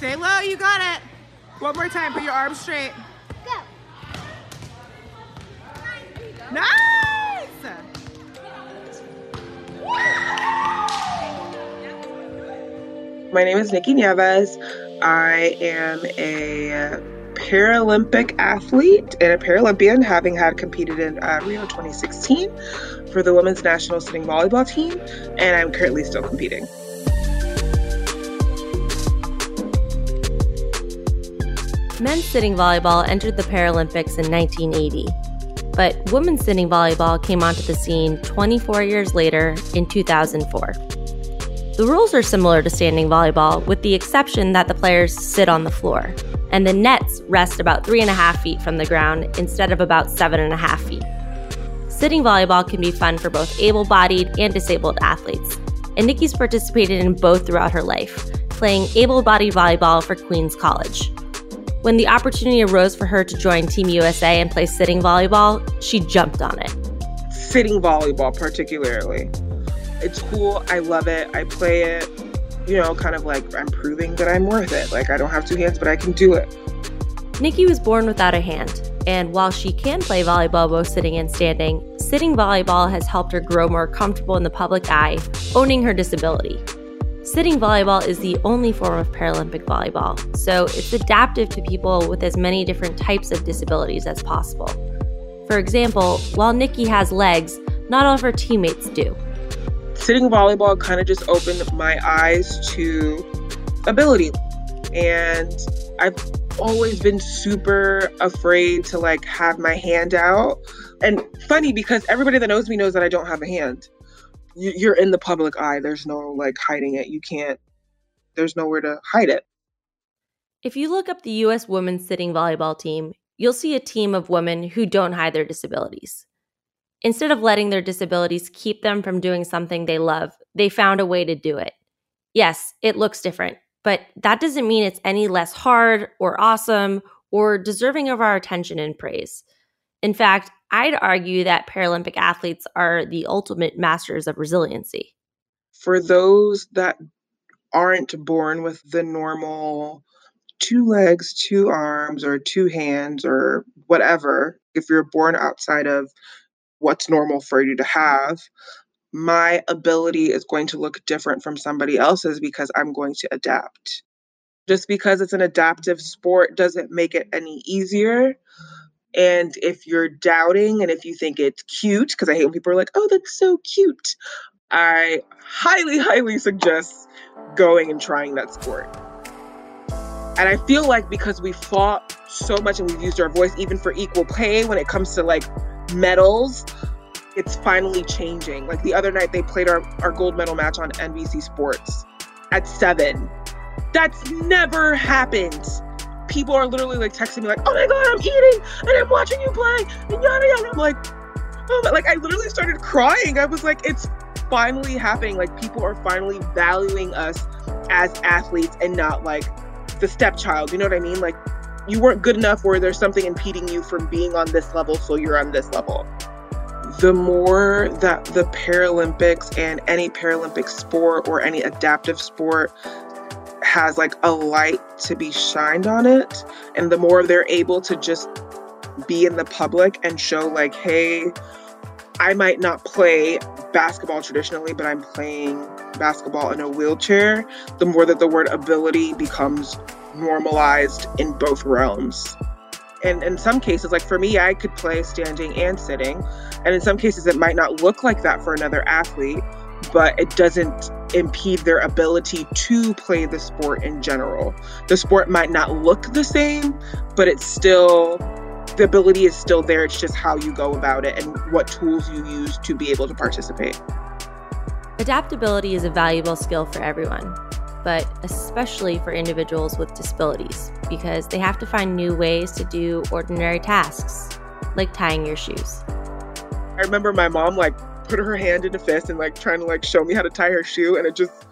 Stay low, you got it. One more time, put your arms straight. Go. Nice! My name is Nicky Nieves. I am a Paralympic athlete and a Paralympian, having had competed in uh, Rio 2016 for the women's national sitting volleyball team, and I'm currently still competing. Men's sitting volleyball entered the Paralympics in 1980, but women's sitting volleyball came onto the scene 24 years later in 2004. The rules are similar to standing volleyball, with the exception that the players sit on the floor, and the nets rest about three and a half feet from the ground instead of about seven and a half feet. Sitting volleyball can be fun for both able bodied and disabled athletes, and Nicky's participated in both throughout her life, playing able bodied volleyball for Queens College. When the opportunity arose for her to join Team USA and play sitting volleyball, she jumped on it. Sitting volleyball, particularly. It's cool. I love it. I play it, you know, kind of like I'm proving that I'm worth it. Like I don't have two hands, but I can do it. Nicky was born without a hand, and while she can play volleyball both sitting and standing, sitting volleyball has helped her grow more comfortable in the public eye, owning her disability. Sitting volleyball is the only form of Paralympic volleyball, so it's adaptive to people with as many different types of disabilities as possible. For example, while Nicky has legs, not all of her teammates do. Sitting volleyball kind of just opened my eyes to ability. And I've always been super afraid to like have my hand out. And funny because everybody that knows me knows that I don't have a hand you're in the public eye. There's no like hiding it. You can't, there's nowhere to hide it. If you look up the U.S. women's sitting volleyball team, you'll see a team of women who don't hide their disabilities. Instead of letting their disabilities keep them from doing something they love, they found a way to do it. Yes, it looks different, but that doesn't mean it's any less hard or awesome or deserving of our attention and praise. In fact, I'd argue that Paralympic athletes are the ultimate masters of resiliency. For those that aren't born with the normal two legs, two arms, or two hands, or whatever, if you're born outside of what's normal for you to have, my ability is going to look different from somebody else's because I'm going to adapt. Just because it's an adaptive sport doesn't make it any easier. And if you're doubting and if you think it's cute, because I hate when people are like, oh, that's so cute, I highly, highly suggest going and trying that sport. And I feel like because we fought so much and we've used our voice even for equal pay when it comes to like medals, it's finally changing. Like the other night, they played our, our gold medal match on NBC Sports at seven. That's never happened people are literally like texting me like, "Oh my god, I'm eating and I'm watching you play," and yada yada. I'm like, oh, like I literally started crying. I was like, it's finally happening. Like people are finally valuing us as athletes and not like the stepchild. You know what I mean? Like you weren't good enough, or there's something impeding you from being on this level, so you're on this level. The more that the Paralympics and any Paralympic sport or any adaptive sport has like a light to be shined on it and the more they're able to just be in the public and show like hey i might not play basketball traditionally but i'm playing basketball in a wheelchair the more that the word ability becomes normalized in both realms. And in some cases like for me i could play standing and sitting and in some cases it might not look like that for another athlete but it doesn't impede their ability to play the sport in general. The sport might not look the same, but it's still the ability is still there. It's just how you go about it and what tools you use to be able to participate. Adaptability is a valuable skill for everyone, but especially for individuals with disabilities because they have to find new ways to do ordinary tasks, like tying your shoes. I remember my mom like put her hand in a fist and like trying to like show me how to tie her shoe and it just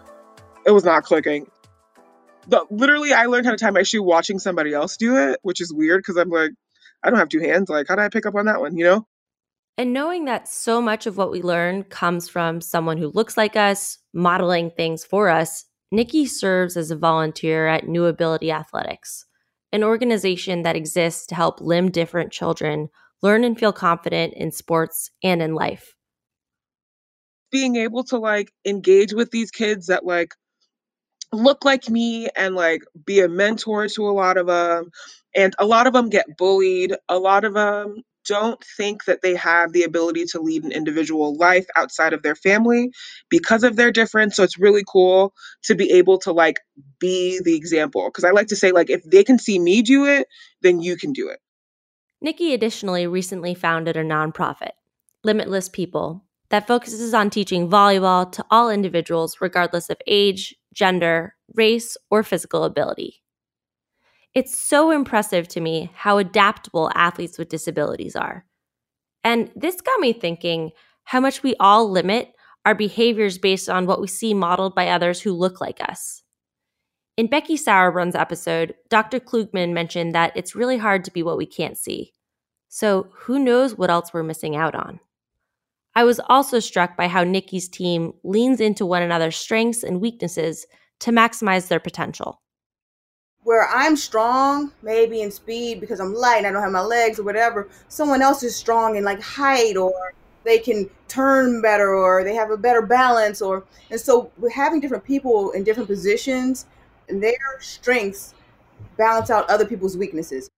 it was not clicking but literally i learned how to tie my shoe watching somebody else do it which is weird because i'm like i don't have two hands like how did i pick up on that one you know and knowing that so much of what we learn comes from someone who looks like us modeling things for us Nicky serves as a volunteer at New Ability Athletics, an organization that exists to help limb different children learn and feel confident in sports and in life. Being able to like engage with these kids that like look like me and like be a mentor to a lot of them. And a lot of them get bullied. A lot of them don't think that they have the ability to lead an individual life outside of their family because of their difference. So it's really cool to be able to like be the example. Because I like to say, like, if they can see me do it, then you can do it. Nicky additionally recently founded a nonprofit, Limitless People, that focuses on teaching volleyball to all individuals, regardless of age, gender, race, or physical ability. It's so impressive to me how adaptable athletes with disabilities are. And this got me thinking how much we all limit our behaviors based on what we see modeled by others who look like us. In Becky Sauerbrunn's episode, Dr. Klugman mentioned that it's really hard to be what we can't see. So, who knows what else we're missing out on? I was also struck by how Nicky's team leans into one another's strengths and weaknesses to maximize their potential. Where I'm strong, maybe in speed because I'm light and I don't have my legs or whatever, someone else is strong in like height or they can turn better or they have a better balance or and so with having different people in different positions and their strengths balance out other people's weaknesses.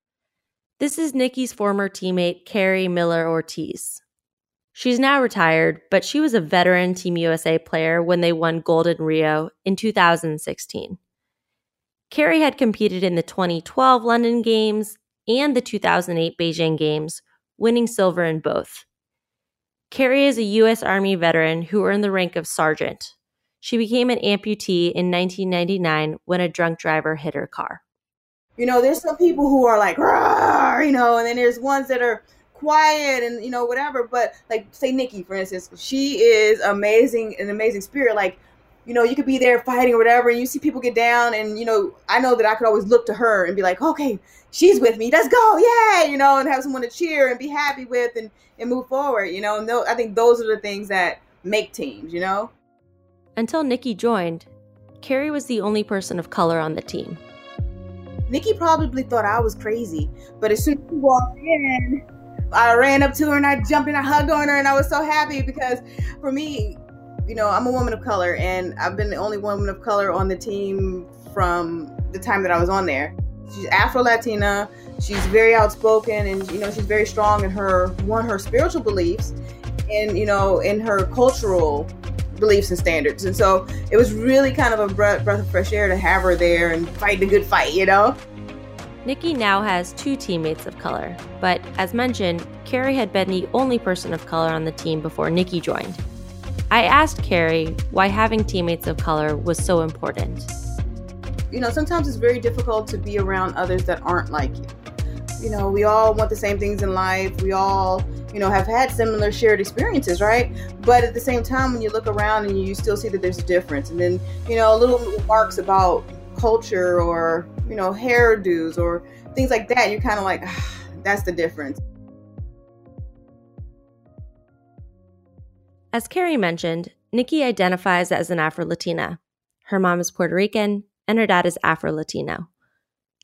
This is Nicky's former teammate, Kari Miller Ortiz. She's now retired, but she was a veteran Team USA player when they won gold in Rio in 2016. Kari had competed in the 2012 London Games and the 2008 Beijing Games, winning silver in both. Kari is a U.S. Army veteran who earned the rank of sergeant. She became an amputee in 1999 when a drunk driver hit her car. You know, there's some people who are like, you know, and then there's ones that are quiet and you know whatever but like say Nicky for instance she is amazing an amazing spirit like you know you could be there fighting or whatever and you see people get down and you know i know that i could always look to her and be like okay she's with me let's go yeah you know and have someone to cheer and be happy with and and move forward you know and th- i think those are the things that make teams you know? Until Nicky joined Kari was the only person of color on the team. Nicky probably thought i was crazy but as soon as she walked in I ran up to her and I jumped and I hugged on her and I was so happy because for me, you know, I'm a woman of color and I've been the only woman of color on the team from the time that I was on there. She's Afro Latina. She's very outspoken and you know she's very strong in her one her spiritual beliefs and you know in her cultural beliefs and standards. And so it was really kind of a breath, breath of fresh air to have her there and fight the good fight, you know. Nicky now has two teammates of color, but as mentioned, Kari had been the only person of color on the team before Nicky joined. I asked Kari why having teammates of color was so important. You know, sometimes it's very difficult to be around others that aren't like you. You know, we all want the same things in life. We all, you know, have had similar shared experiences, right? But at the same time, when you look around and you still see that there's a difference, and then, you know, little remarks about culture or you know hairdos or things like that you're kind of like ah, that's the difference. As Kari mentioned Nicky identifies as an afro-latina. Her mom is puerto rican and her dad is afro-latino.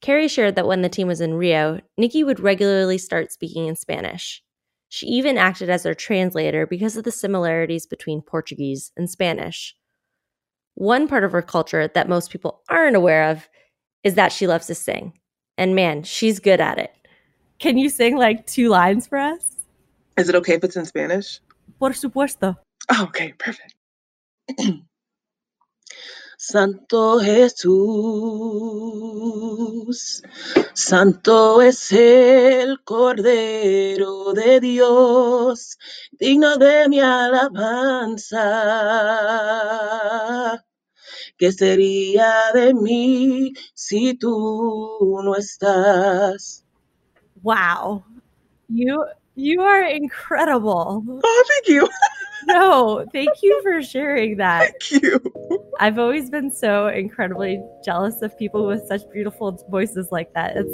Carrie shared that when the team was in rio Nicky would regularly start speaking in spanish. She even acted as their translator because of the similarities between portuguese and spanish. One part of her culture that most people aren't aware of is that she loves to sing. And man, she's good at it. Can you sing like two lines for us? Is it okay if it's in Spanish? Por supuesto. Oh, okay, perfect. Santo Jesús, Santo es el Cordero de Dios, digno de mi alabanza. ¿Qué sería de mí si tú no estás? Wow. You you are incredible. Oh, thank you. no, thank you for sharing that. Thank you. I've always been so incredibly jealous of people with such beautiful voices like that. It's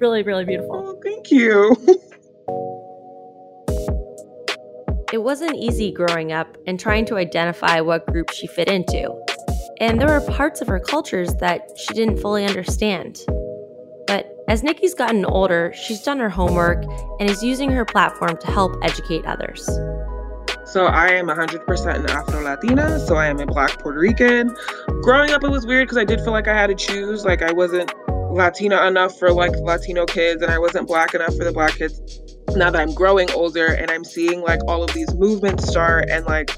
really, really beautiful. Oh, thank you. It wasn't easy growing up and trying to identify what group she fit into. And there were parts of her cultures that she didn't fully understand. But as Nicky's gotten older, she's done her homework and is using her platform to help educate others. So I am 100% an Afro Latina. So I am a Black Puerto Rican. Growing up, it was weird because I did feel like I had to choose. Like I wasn't Latina enough for like Latino kids, and I wasn't Black enough for the Black kids. Now that I'm growing older and I'm seeing like all of these movements start and like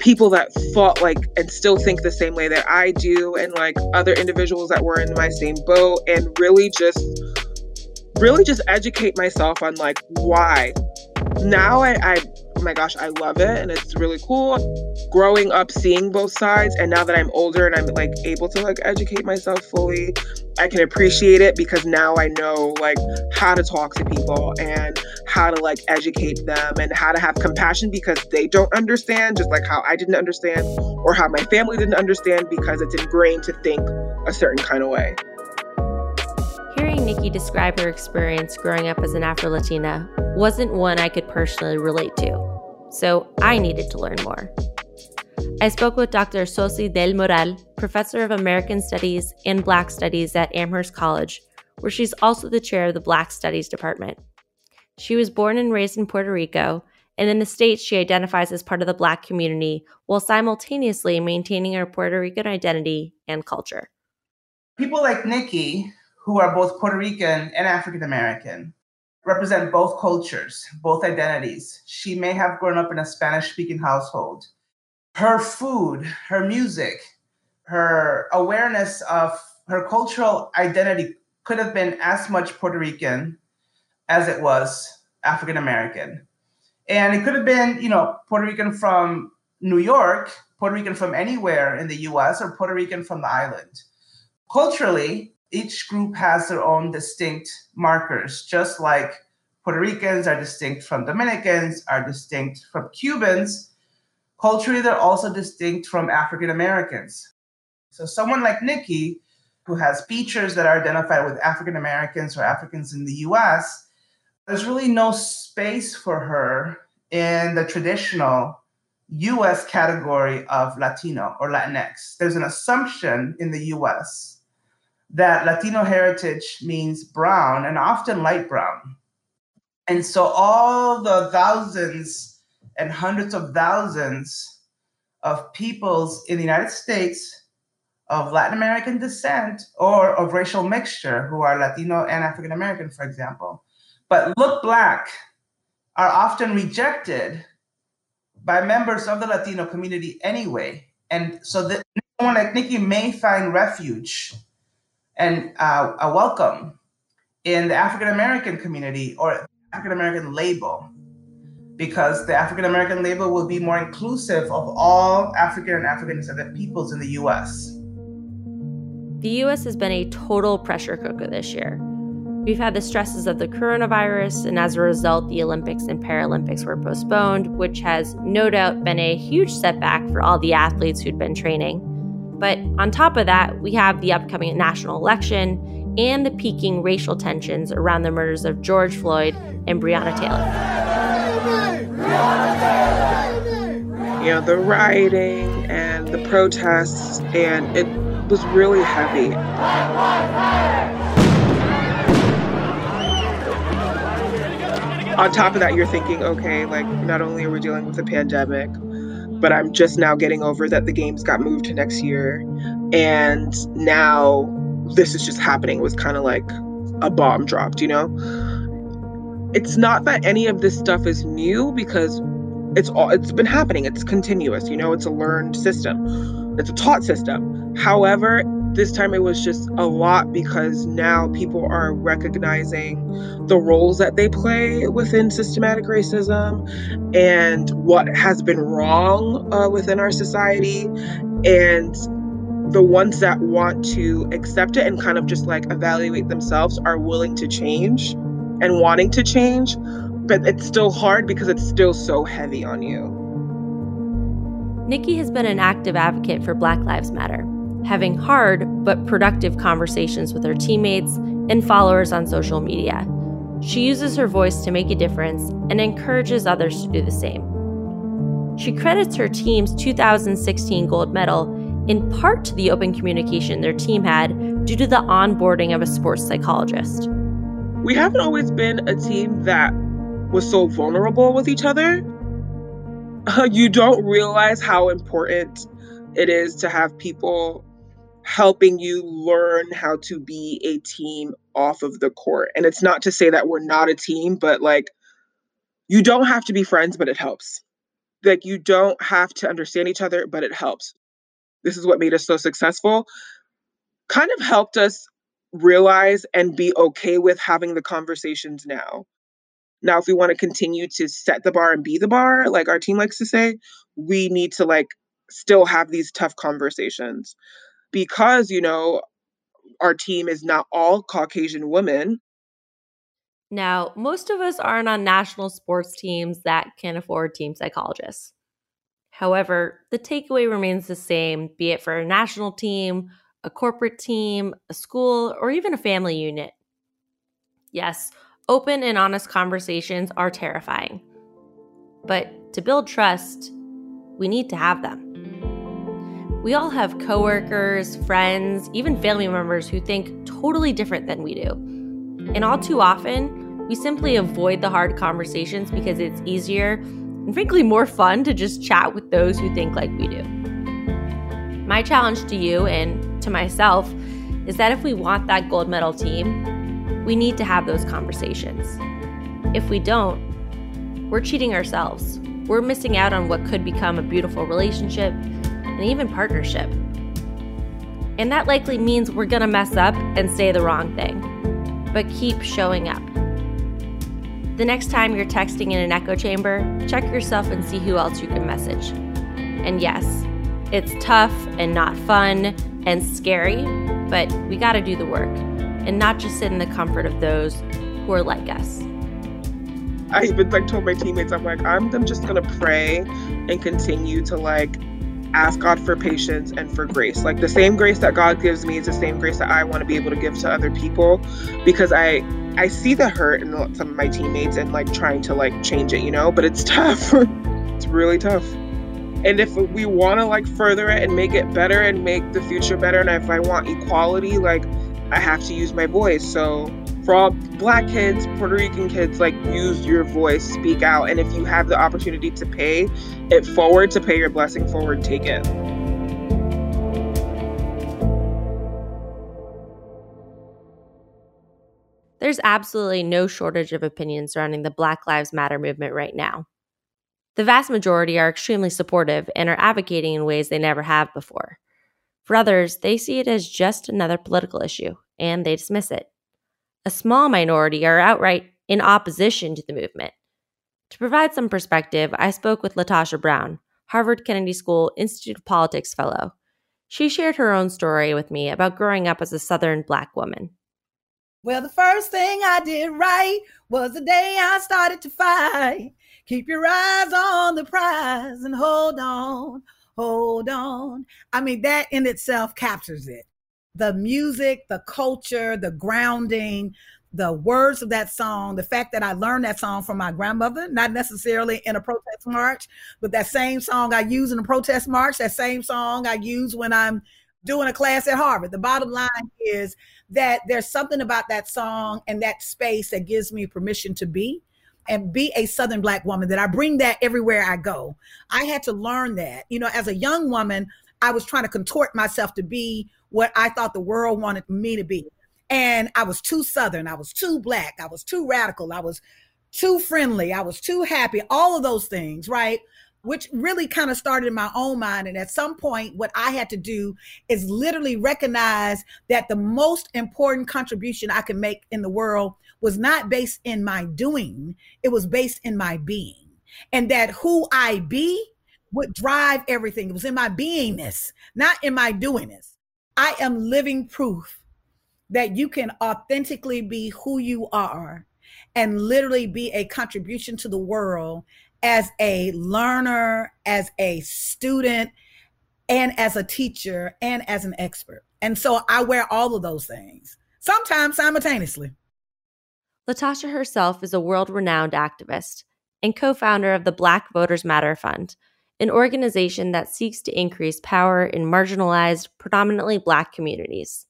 people that fought like and still think the same way that I do, and like other individuals that were in my same boat, and really just really just educate myself on like why. Now I, I oh my gosh, I love it and it's really cool. Growing up seeing both sides and now that I'm older and I'm like able to like educate myself fully, I can appreciate it because now I know like how to talk to people and how to like educate them and how to have compassion because they don't understand just like how I didn't understand or how my family didn't understand because it's ingrained to think a certain kind of way. Hearing Nicky describe her experience growing up as an Afro Latina wasn't one I could personally relate to so I needed to learn more. I spoke with Dr. Sosi del Moral, professor of American Studies and Black Studies at Amherst College, where she's also the chair of the Black Studies Department. She was born and raised in Puerto Rico, and in the States, she identifies as part of the Black community while simultaneously maintaining her Puerto Rican identity and culture. People like Nicky, who are both Puerto Rican and African American, represent both cultures, both identities. She may have grown up in a Spanish speaking household. Her food, her music, her awareness of her cultural identity could have been as much Puerto Rican as it was African American. And it could have been, you know, Puerto Rican from New York, Puerto Rican from anywhere in the US, or Puerto Rican from the island. Culturally, each group has their own distinct markers, just like Puerto Ricans are distinct from Dominicans, are distinct from Cubans. Culturally, they're also distinct from African Americans. So, someone like Nicky, who has features that are identified with African Americans or Africans in the US, there's really no space for her in the traditional US category of Latino or Latinx. There's an assumption in the US that Latino heritage means brown and often light brown. And so all the thousands and hundreds of thousands of peoples in the United States of Latin American descent or of racial mixture who are Latino and African American, for example, but look black are often rejected by members of the Latino community anyway. And so that someone like Nicky may find refuge and uh, a welcome in the African American community or African American label because the African American label will be more inclusive of all African and African descendant peoples in the US. The US has been a total pressure cooker this year. We've had the stresses of the coronavirus, and as a result, the Olympics and Paralympics were postponed, which has no doubt been a huge setback for all the athletes who'd been training. But on top of that, we have the upcoming national election and the peaking racial tensions around the murders of George Floyd and Breonna Taylor. You know, the rioting and the protests, and it was really heavy. On top of that, you're thinking, okay, like, not only are we dealing with a pandemic, but I'm just now getting over that the games got moved to next year. And now this is just happening. It was kind of like a bomb dropped, you know? It's not that any of this stuff is new because it's all it's been happening. It's continuous, you know, it's a learned system. It's a taught system. However, this time it was just a lot because now people are recognizing the roles that they play within systematic racism and what has been wrong uh, within our society. And the ones that want to accept it and kind of just like evaluate themselves are willing to change and wanting to change but it's still hard because it's still so heavy on you. Nicky has been an active advocate for black lives matter having hard but productive conversations with her teammates and followers on social media. She uses her voice to make a difference and encourages others to do the same. She credits her team's 2016 gold medal in part to the open communication their team had due to the onboarding of a sports psychologist. We haven't always been a team that was so vulnerable with each other. Uh, you don't realize how important it is to have people helping you learn how to be a team off of the court. And it's not to say that we're not a team, but like you don't have to be friends, but it helps. Like you don't have to understand each other, but it helps. This is what made us so successful. Kind of helped us realize and be okay with having the conversations now. Now, if we want to continue to set the bar and be the bar, like our team likes to say, we need to like still have these tough conversations because, you know, our team is not all Caucasian women. Now, most of us aren't on national sports teams that can afford team psychologists. However, the takeaway remains the same, be it for a national team, a corporate team, a school, or even a family unit. Yes, open and honest conversations are terrifying. But to build trust, we need to have them. We all have coworkers, friends, even family members who think totally different than we do. And all too often, we simply avoid the hard conversations because it's easier and frankly more fun to just chat with those who think like we do. My challenge to you and to myself is that if we want that gold medal team, we need to have those conversations. If we don't, we're cheating ourselves. We're missing out on what could become a beautiful relationship and even partnership. And that likely means we're going to mess up and say the wrong thing, but keep showing up. The next time you're texting in an echo chamber, check yourself and see who else you can message. And yes, it's tough and not fun and scary, but we got to do the work and not just sit in the comfort of those who are like us. I even like told my teammates, I'm like, I'm, I'm just gonna pray and continue to like ask God for patience and for grace. Like the same grace that God gives me is the same grace that I want to be able to give to other people because I I see the hurt in some of my teammates and like trying to like change it, you know, but it's tough. it's really tough. And if we want to like further it and make it better and make the future better and if I want equality, like I have to use my voice. So for all black kids, Puerto Rican kids, like use your voice, speak out. And if you have the opportunity to pay it forward, to pay your blessing forward, take it. There's absolutely no shortage of opinions surrounding the Black Lives Matter movement right now. The vast majority are extremely supportive and are advocating in ways they never have before. For others, they see it as just another political issue and they dismiss it a small minority are outright in opposition to the movement. To provide some perspective, I spoke with LaTosha Brown, Harvard Kennedy School Institute of Politics Fellow. She shared her own story with me about growing up as a Southern Black woman. Well, the first thing I did right was the day I started to fight. Keep your eyes on the prize and hold on, hold on. I mean, that in itself captures it the music, the culture, the grounding, the words of that song, the fact that I learned that song from my grandmother, not necessarily in a protest march, but that same song I use in a protest march, that same song I use when I'm doing a class at Harvard. The bottom line is that there's something about that song and that space that gives me permission to be and be a Southern Black woman, that I bring that everywhere I go. I had to learn that. You know, as a young woman, I was trying to contort myself to be what I thought the world wanted me to be. And I was too Southern. I was too Black. I was too radical. I was too friendly. I was too happy. All of those things, right? Which really kind of started in my own mind. And at some point, what I had to do is literally recognize that the most important contribution I could make in the world was not based in my doing, it was based in my being. And that who I be would drive everything. It was in my beingness, not in my doingness. I am living proof that you can authentically be who you are and literally be a contribution to the world as a learner, as a student, and as a teacher and as an expert. And so I wear all of those things, sometimes simultaneously. LaTosha herself is a world renowned activist and co founder of the Black Voters Matter Fund, an organization that seeks to increase power in marginalized, predominantly Black communities.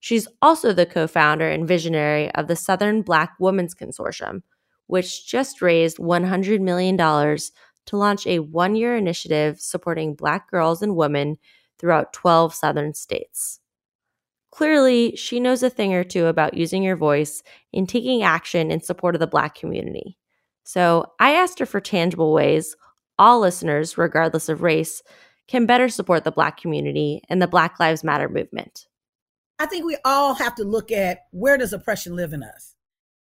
She's also the co founder and visionary of the Southern Black Women's Consortium, which just raised $100 million to launch a one year initiative supporting Black girls and women throughout 12 Southern states. Clearly, she knows a thing or two about using your voice and taking action in support of the Black community. So I asked her for tangible ways all listeners, regardless of race, can better support the Black community and the Black Lives Matter movement. I think we all have to look at where does oppression live in us?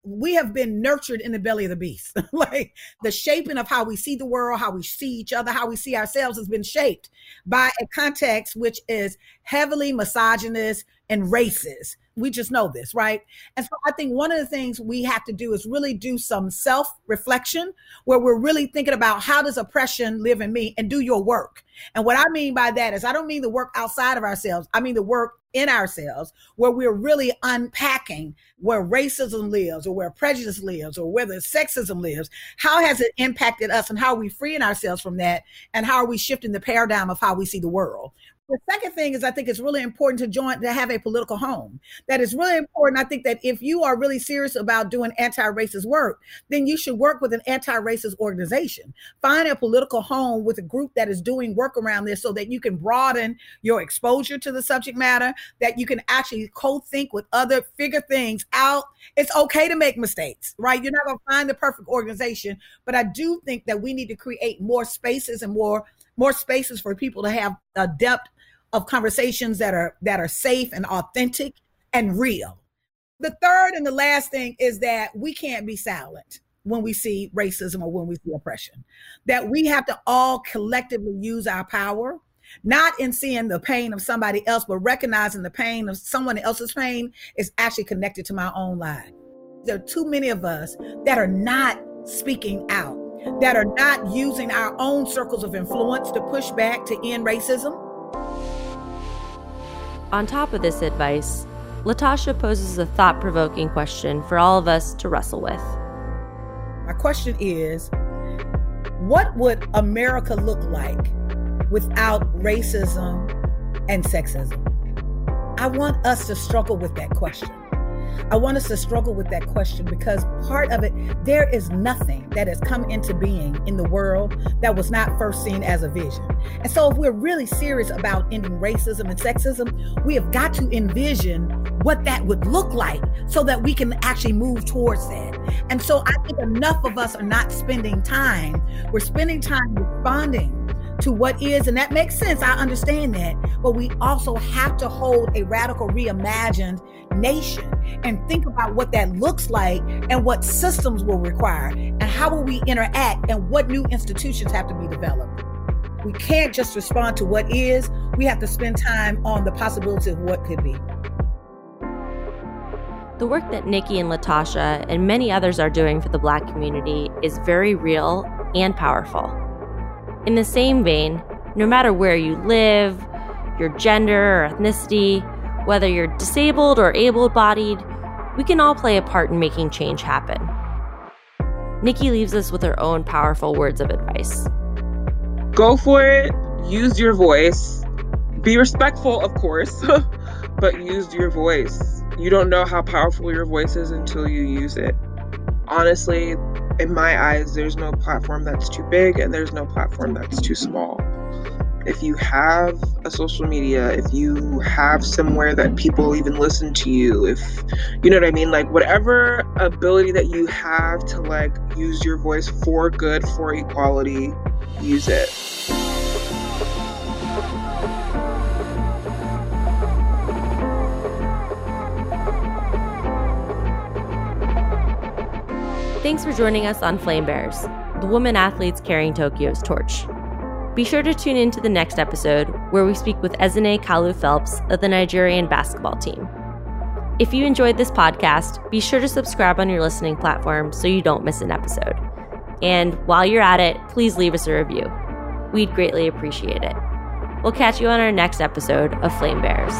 we have been nurtured in the belly of the beast. like the shaping of how we see the world, how we see each other, how we see ourselves has been shaped by a context which is heavily misogynist and racist. We just know this, right? And so I think one of the things we have to do is really do some self reflection where we're really thinking about how does oppression live in me and do your work. And what I mean by that is I don't mean the work outside of ourselves. I mean the work in ourselves where we're really unpacking where racism lives or where prejudice lives or whether sexism lives. How has it impacted us and how are we freeing ourselves from that? And how are we shifting the paradigm of how we see the world? The second thing is I think it's really important to join to have a political home. That is really important. I think that if you are really serious about doing anti-racist work, then you should work with an anti-racist organization. Find a political home with a group that is doing work around this so that you can broaden your exposure to the subject matter, that you can actually co-think with other, figure things out. It's okay to make mistakes, right? You're not going to find the perfect organization, but I do think that we need to create more spaces and more more spaces for people to have a depth of conversations that are that are safe and authentic and real. The third and the last thing is that we can't be silent when we see racism or when we see oppression. That we have to all collectively use our power, not in seeing the pain of somebody else, but recognizing the pain of someone else's pain is actually connected to my own life. There are too many of us that are not speaking out, that are not using our own circles of influence to push back to end racism on top of this advice, LaTosha poses a thought provoking question for all of us to wrestle with. Question is What would America look like without racism and sexism? I want us to struggle with that question. I want us to struggle with that question because part of it, there is nothing that has come into being in the world that was not first seen as a vision. And so, if we're really serious about ending racism and sexism, we have got to envision what that would look like so that we can actually move towards that. And so, I think enough of us are not spending time, we're spending time responding to what is, and that makes sense. I understand that. But we also have to hold a radical reimagined nation and think about what that looks like and what systems will require and how will we interact and what new institutions have to be developed. We can't just respond to what is, we have to spend time on the possibility of what could be. The work that Nicky and LaTosha and many others are doing for the Black community is very real and powerful. In the same vein, no matter where you live, your gender or ethnicity, whether you're disabled or able bodied, we can all play a part in making change happen. Nicky leaves us with her own powerful words of advice. Go for it, use your voice. Be respectful, of course, but use your voice. You don't know how powerful your voice is until you use it. Honestly, in my eyes, there's no platform that's too big and there's no platform that's too small. If you have a social media, if you have somewhere that people even listen to you, if you know what I mean, like whatever ability that you have to like use your voice for good, for equality, use it. Thanks for joining us on Flame Bearers, the women athletes carrying Tokyo's torch. Be sure to tune in to the next episode where we speak with Ezinne Kalu Phelps of the Nigerian basketball team. If you enjoyed this podcast, be sure to subscribe on your listening platform so you don't miss an episode. And while you're at it, please leave us a review. We'd greatly appreciate it. We'll catch you on our next episode of Flame Bearers.